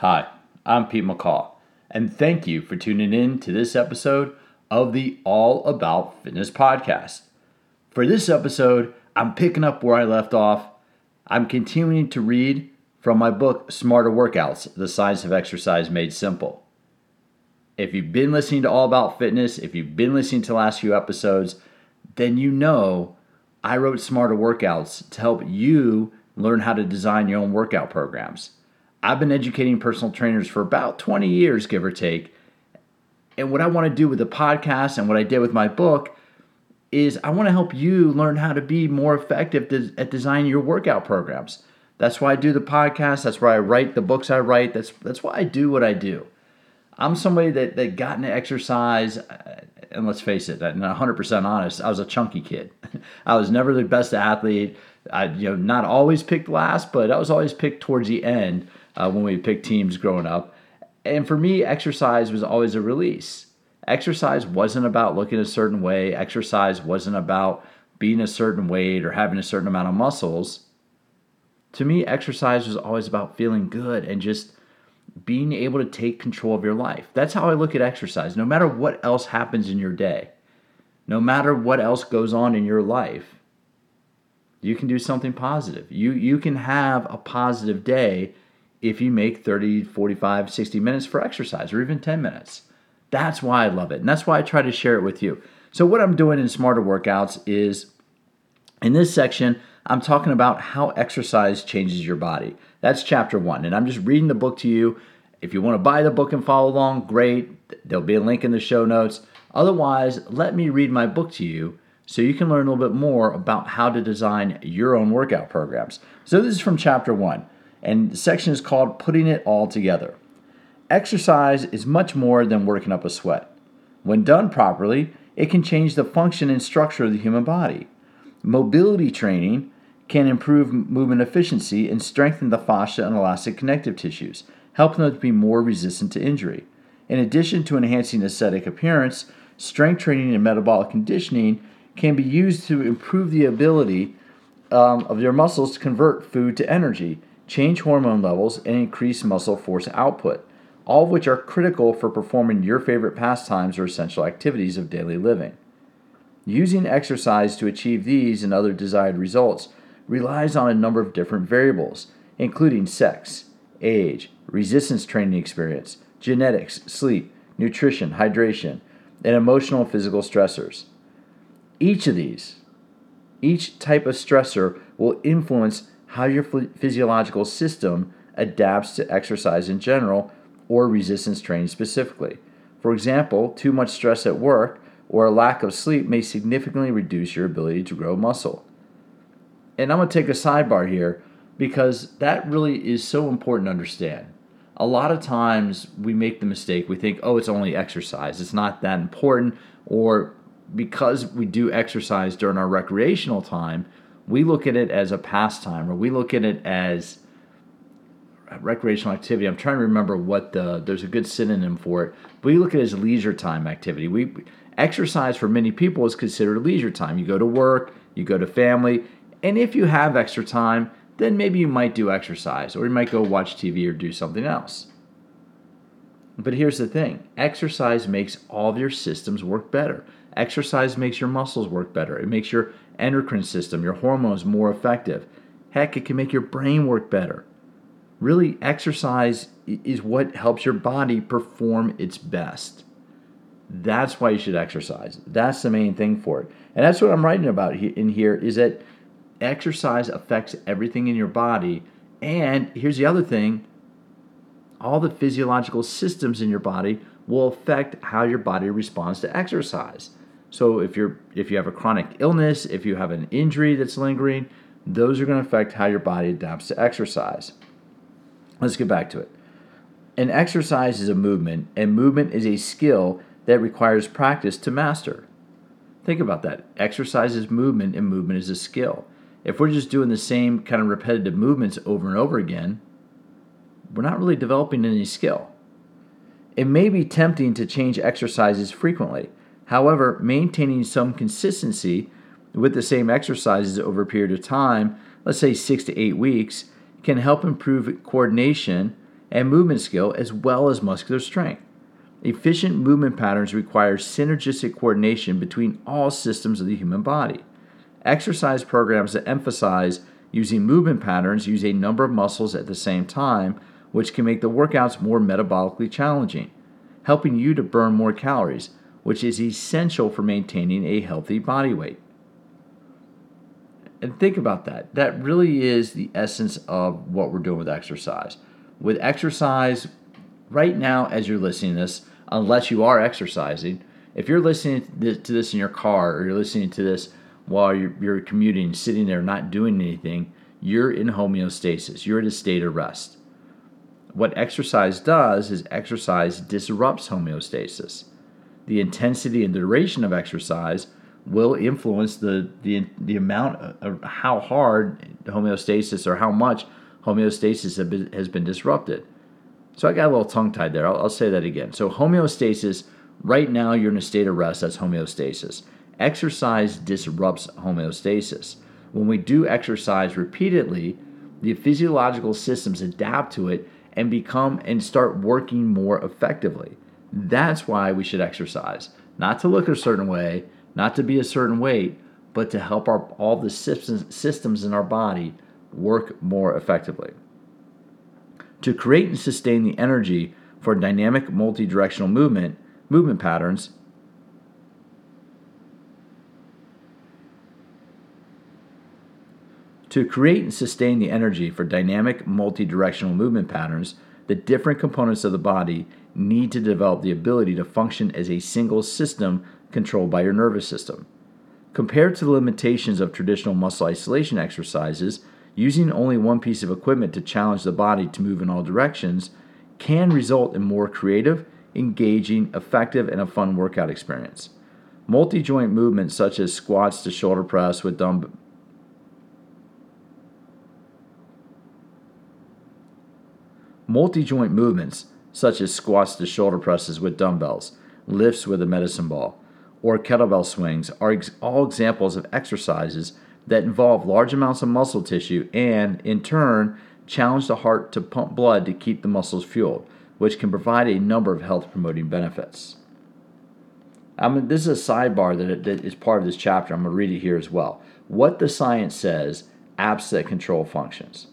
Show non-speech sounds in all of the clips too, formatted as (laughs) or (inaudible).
Hi, I'm Pete McCall, and thank you for tuning in to this episode of the All About Fitness podcast. For this episode, I'm picking up where I left off. I'm continuing to read from my book, Smarter Workouts The Science of Exercise Made Simple. If you've been listening to All About Fitness, if you've been listening to the last few episodes, then you know I wrote Smarter Workouts to help you learn how to design your own workout programs. I've been educating personal trainers for about 20 years, give or take. And what I want to do with the podcast and what I did with my book is I want to help you learn how to be more effective at designing your workout programs. That's why I do the podcast. That's why I write the books I write. That's that's why I do what I do. I'm somebody that, that got into exercise, and let's face it, I'm 100% honest, I was a chunky kid. (laughs) I was never the best athlete. I you know not always picked last, but I was always picked towards the end uh, when we picked teams growing up. And for me, exercise was always a release. Exercise wasn't about looking a certain way, exercise wasn't about being a certain weight or having a certain amount of muscles. To me, exercise was always about feeling good and just being able to take control of your life. That's how I look at exercise. No matter what else happens in your day, no matter what else goes on in your life, you can do something positive. You you can have a positive day if you make 30, 45, 60 minutes for exercise or even 10 minutes. That's why I love it. And that's why I try to share it with you. So, what I'm doing in Smarter Workouts is in this section, I'm talking about how exercise changes your body. That's chapter one. And I'm just reading the book to you. If you want to buy the book and follow along, great. There'll be a link in the show notes. Otherwise, let me read my book to you so you can learn a little bit more about how to design your own workout programs. So, this is from chapter one and the section is called Putting It All Together. Exercise is much more than working up a sweat. When done properly, it can change the function and structure of the human body. Mobility training can improve movement efficiency and strengthen the fascia and elastic connective tissues, helping them to be more resistant to injury. In addition to enhancing aesthetic appearance, strength training and metabolic conditioning can be used to improve the ability um, of your muscles to convert food to energy change hormone levels, and increase muscle force output, all of which are critical for performing your favorite pastimes or essential activities of daily living. Using exercise to achieve these and other desired results relies on a number of different variables, including sex, age, resistance training experience, genetics, sleep, nutrition, hydration, and emotional and physical stressors. Each of these, each type of stressor will influence how your physiological system adapts to exercise in general or resistance training specifically. For example, too much stress at work or a lack of sleep may significantly reduce your ability to grow muscle. And I'm going to take a sidebar here because that really is so important to understand. A lot of times we make the mistake, we think, oh, it's only exercise, it's not that important, or because we do exercise during our recreational time, we look at it as a pastime or we look at it as recreational activity. I'm trying to remember what the there's a good synonym for it. But we look at it as leisure time activity. We exercise for many people is considered leisure time. You go to work, you go to family, and if you have extra time, then maybe you might do exercise or you might go watch TV or do something else. But here's the thing exercise makes all of your systems work better. Exercise makes your muscles work better. It makes your endocrine system, your hormones more effective. Heck, it can make your brain work better. Really, exercise is what helps your body perform its best. That's why you should exercise. That's the main thing for it. And that's what I'm writing about in here is that exercise affects everything in your body. And here's the other thing all the physiological systems in your body will affect how your body responds to exercise. So if you're if you have a chronic illness, if you have an injury that's lingering, those are going to affect how your body adapts to exercise. Let's get back to it. An exercise is a movement, and movement is a skill that requires practice to master. Think about that. Exercise is movement, and movement is a skill. If we're just doing the same kind of repetitive movements over and over again, we're not really developing any skill. It may be tempting to change exercises frequently. However, maintaining some consistency with the same exercises over a period of time, let's say six to eight weeks, can help improve coordination and movement skill as well as muscular strength. Efficient movement patterns require synergistic coordination between all systems of the human body. Exercise programs that emphasize using movement patterns use a number of muscles at the same time which can make the workouts more metabolically challenging, helping you to burn more calories, which is essential for maintaining a healthy body weight. And think about that. That really is the essence of what we're doing with exercise. With exercise, right now, as you're listening to this, unless you are exercising, if you're listening to this in your car or you're listening to this while you're, you're commuting, sitting there not doing anything, you're in homeostasis. You're in a state of rest what exercise does is exercise disrupts homeostasis. The intensity and duration of exercise will influence the, the, the amount of how hard homeostasis or how much homeostasis been, has been disrupted. So I got a little tongue tied there. I'll, I'll say that again. So, homeostasis, right now you're in a state of rest, that's homeostasis. Exercise disrupts homeostasis. When we do exercise repeatedly, the physiological systems adapt to it and become and start working more effectively. That's why we should exercise. Not to look a certain way, not to be a certain weight, but to help our, all the systems, systems in our body work more effectively. To create and sustain the energy for dynamic multi-directional movement, movement patterns, To create and sustain the energy for dynamic multi-directional movement patterns, the different components of the body need to develop the ability to function as a single system controlled by your nervous system. Compared to the limitations of traditional muscle isolation exercises, using only one piece of equipment to challenge the body to move in all directions can result in more creative, engaging, effective, and a fun workout experience. Multi joint movements such as squats to shoulder press with dumb- Multi joint movements, such as squats to shoulder presses with dumbbells, lifts with a medicine ball, or kettlebell swings, are ex- all examples of exercises that involve large amounts of muscle tissue and, in turn, challenge the heart to pump blood to keep the muscles fueled, which can provide a number of health promoting benefits. I mean, this is a sidebar that, that is part of this chapter. I'm going to read it here as well. What the science says that control functions.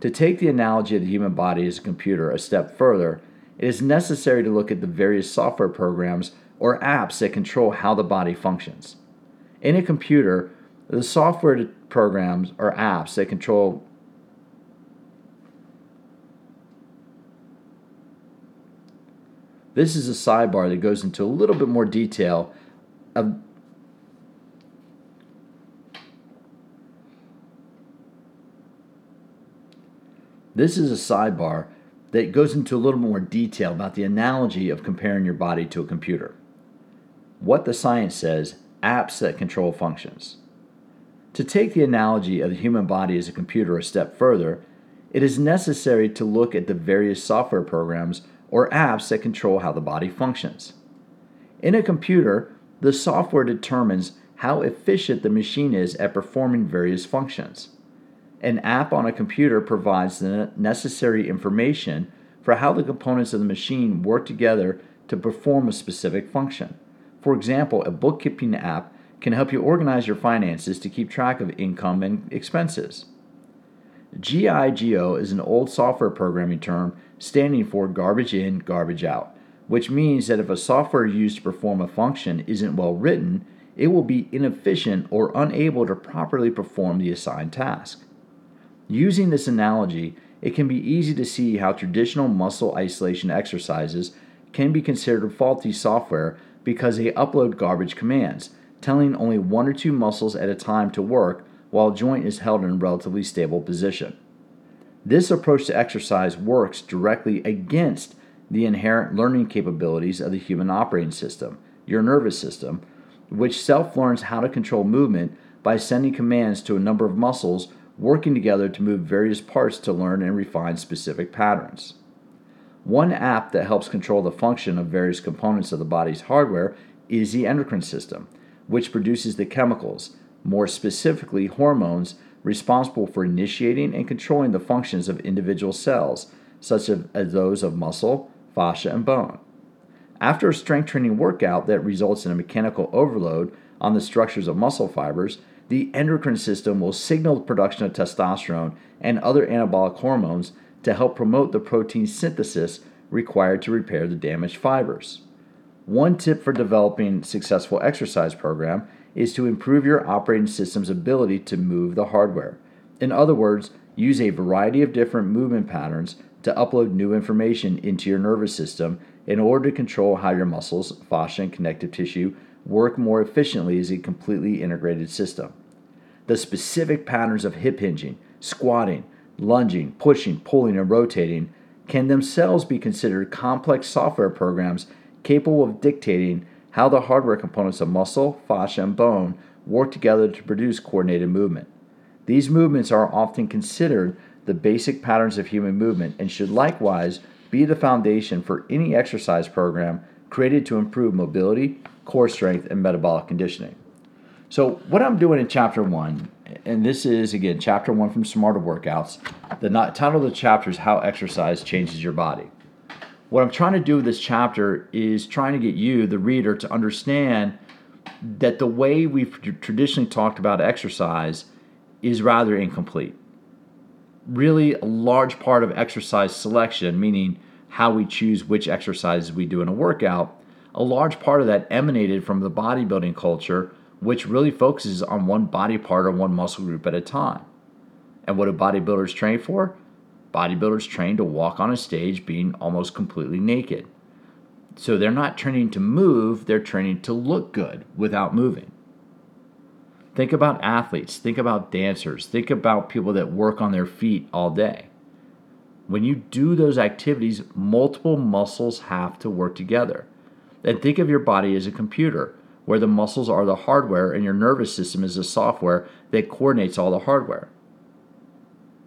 To take the analogy of the human body as a computer a step further, it is necessary to look at the various software programs or apps that control how the body functions. In a computer, the software programs or apps that control This is a sidebar that goes into a little bit more detail of This is a sidebar that goes into a little more detail about the analogy of comparing your body to a computer. what the science says apps that control functions. To take the analogy of the human body as a computer a step further, it is necessary to look at the various software programs or apps that control how the body functions. In a computer, the software determines how efficient the machine is at performing various functions. An app on a computer provides the necessary information for how the components of the machine work together to perform a specific function. For example, a bookkeeping app can help you organize your finances to keep track of income and expenses. GIGO is an old software programming term standing for garbage in, garbage out, which means that if a software used to perform a function isn't well written, it will be inefficient or unable to properly perform the assigned task. Using this analogy, it can be easy to see how traditional muscle isolation exercises can be considered faulty software because they upload garbage commands, telling only one or two muscles at a time to work while a joint is held in a relatively stable position. This approach to exercise works directly against the inherent learning capabilities of the human operating system, your nervous system, which self learns how to control movement by sending commands to a number of muscles working together to move various parts to learn and refine specific patterns. One app that helps control the function of various components of the body's hardware is the endocrine system, which produces the chemicals, more specifically hormones, responsible for initiating and controlling the functions of individual cells, such as those of muscle, fascia, and bone. After a strength training workout that results in a mechanical overload on the structures of muscle fibers, the endocrine system will signal the production of testosterone and other anabolic hormones to help promote the protein synthesis required to repair the damaged fibers. One tip for developing a successful exercise program is to improve your operating system's ability to move the hardware. In other words, use a variety of different movement patterns to upload new information into your nervous system in order to control how your muscles, fascia, and connective tissue work more efficiently as a completely integrated system. The specific patterns of hip hinging, squatting, lunging, pushing, pulling, and rotating can themselves be considered complex software programs capable of dictating how the hardware components of muscle, fascia, and bone work together to produce coordinated movement. These movements are often considered the basic patterns of human movement and should likewise be the foundation for any exercise program created to improve mobility, core strength, and metabolic conditioning. So, what I'm doing in chapter one, and this is again chapter one from Smarter Workouts, the title of the chapter is How Exercise Changes Your Body. What I'm trying to do with this chapter is trying to get you, the reader, to understand that the way we've traditionally talked about exercise is rather incomplete. Really, a large part of exercise selection, meaning how we choose which exercises we do in a workout, a large part of that emanated from the bodybuilding culture, which really focuses on one body part or one muscle group at a time. And what do bodybuilders train for? bodybuilders train to walk on a stage being almost completely naked. So they're not training to move, they're training to look good without moving. Think about athletes, think about dancers, think about people that work on their feet all day. When you do those activities, multiple muscles have to work together. And think of your body as a computer, where the muscles are the hardware and your nervous system is the software that coordinates all the hardware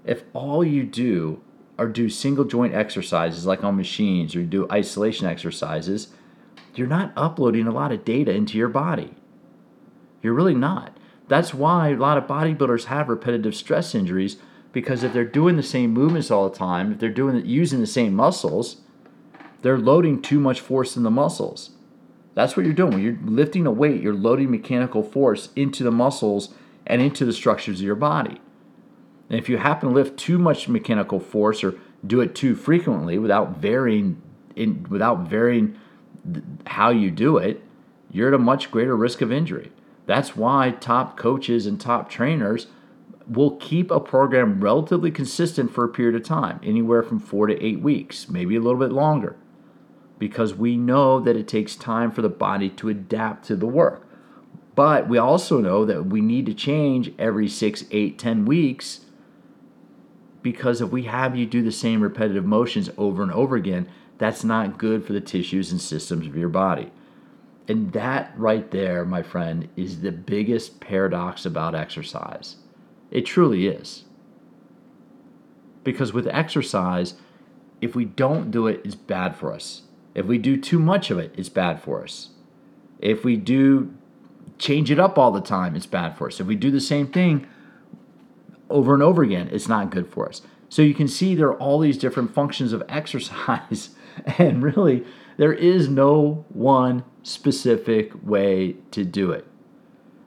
if all you do are do single joint exercises like on machines or do isolation exercises, you're not uploading a lot of data into your body. You're really not. That's why a lot of bodybuilders have repetitive stress injuries because if they're doing the same movements all the time, if they're doing using the same muscles, they're loading too much force in the muscles. That's what you're doing. When you're lifting a weight, you're loading mechanical force into the muscles and into the structures of your body. And if you happen to lift too much mechanical force or do it too frequently without varying in, without varying how you do it, you're at a much greater risk of injury. That's why top coaches and top trainers will keep a program relatively consistent for a period of time, anywhere from four to eight weeks, maybe a little bit longer, because we know that it takes time for the body to adapt to the work. But we also know that we need to change every six, eight, ten weeks because if we have you do the same repetitive motions over and over again, that's not good for the tissues and systems of your body. And that right there, my friend, is the biggest paradox about exercise. It truly is. Because with exercise, if we don't do it, it's bad for us. If we do too much of it, it's bad for us. If we do change it up all the time, it's bad for us. If we do the same thing over and over again, it's not good for us. So you can see there are all these different functions of (laughs) exercise, and really, there is no one specific way to do it.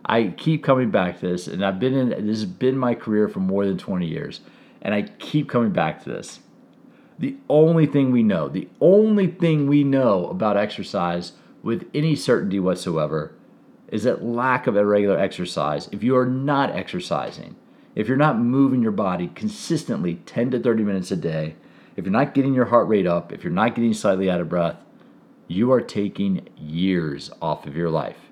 I keep coming back to this, and I've been in this has been my career for more than 20 years, and I keep coming back to this. The only thing we know, the only thing we know about exercise with any certainty whatsoever is that lack of irregular exercise. If you are not exercising, if you're not moving your body consistently 10 to 30 minutes a day, if you're not getting your heart rate up, if you're not getting slightly out of breath, you are taking years off of your life.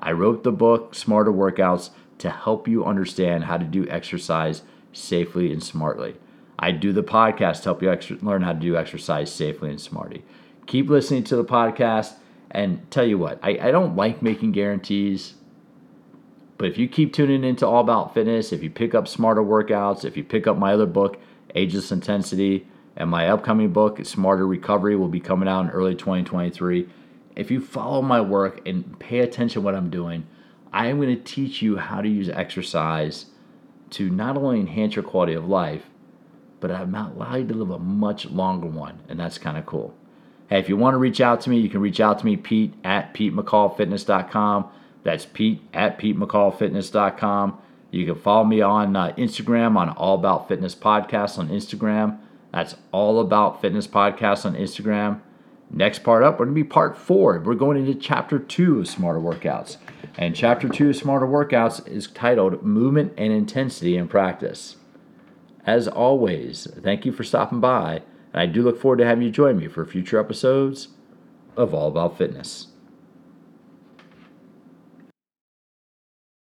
I wrote the book, Smarter Workouts, to help you understand how to do exercise safely and smartly. I do the podcast to help you learn how to do exercise safely and smartly. Keep listening to the podcast and tell you what, I, I don't like making guarantees, but if you keep tuning into All About Fitness, if you pick up Smarter Workouts, if you pick up my other book, Ageless Intensity, and my upcoming book, Smarter Recovery, will be coming out in early 2023. If you follow my work and pay attention to what I'm doing, I am going to teach you how to use exercise to not only enhance your quality of life, but I'm allow you to live a much longer one. And that's kind of cool. Hey, if you want to reach out to me, you can reach out to me, Pete at PeteMcCallFitness.com. That's Pete at PeteMcCallFitness.com. You can follow me on uh, Instagram on All About Fitness Podcast on Instagram. That's All About Fitness Podcast on Instagram. Next part up, we're going to be part four. We're going into chapter two of Smarter Workouts. And chapter two of Smarter Workouts is titled Movement and Intensity in Practice. As always, thank you for stopping by, and I do look forward to having you join me for future episodes of All About Fitness.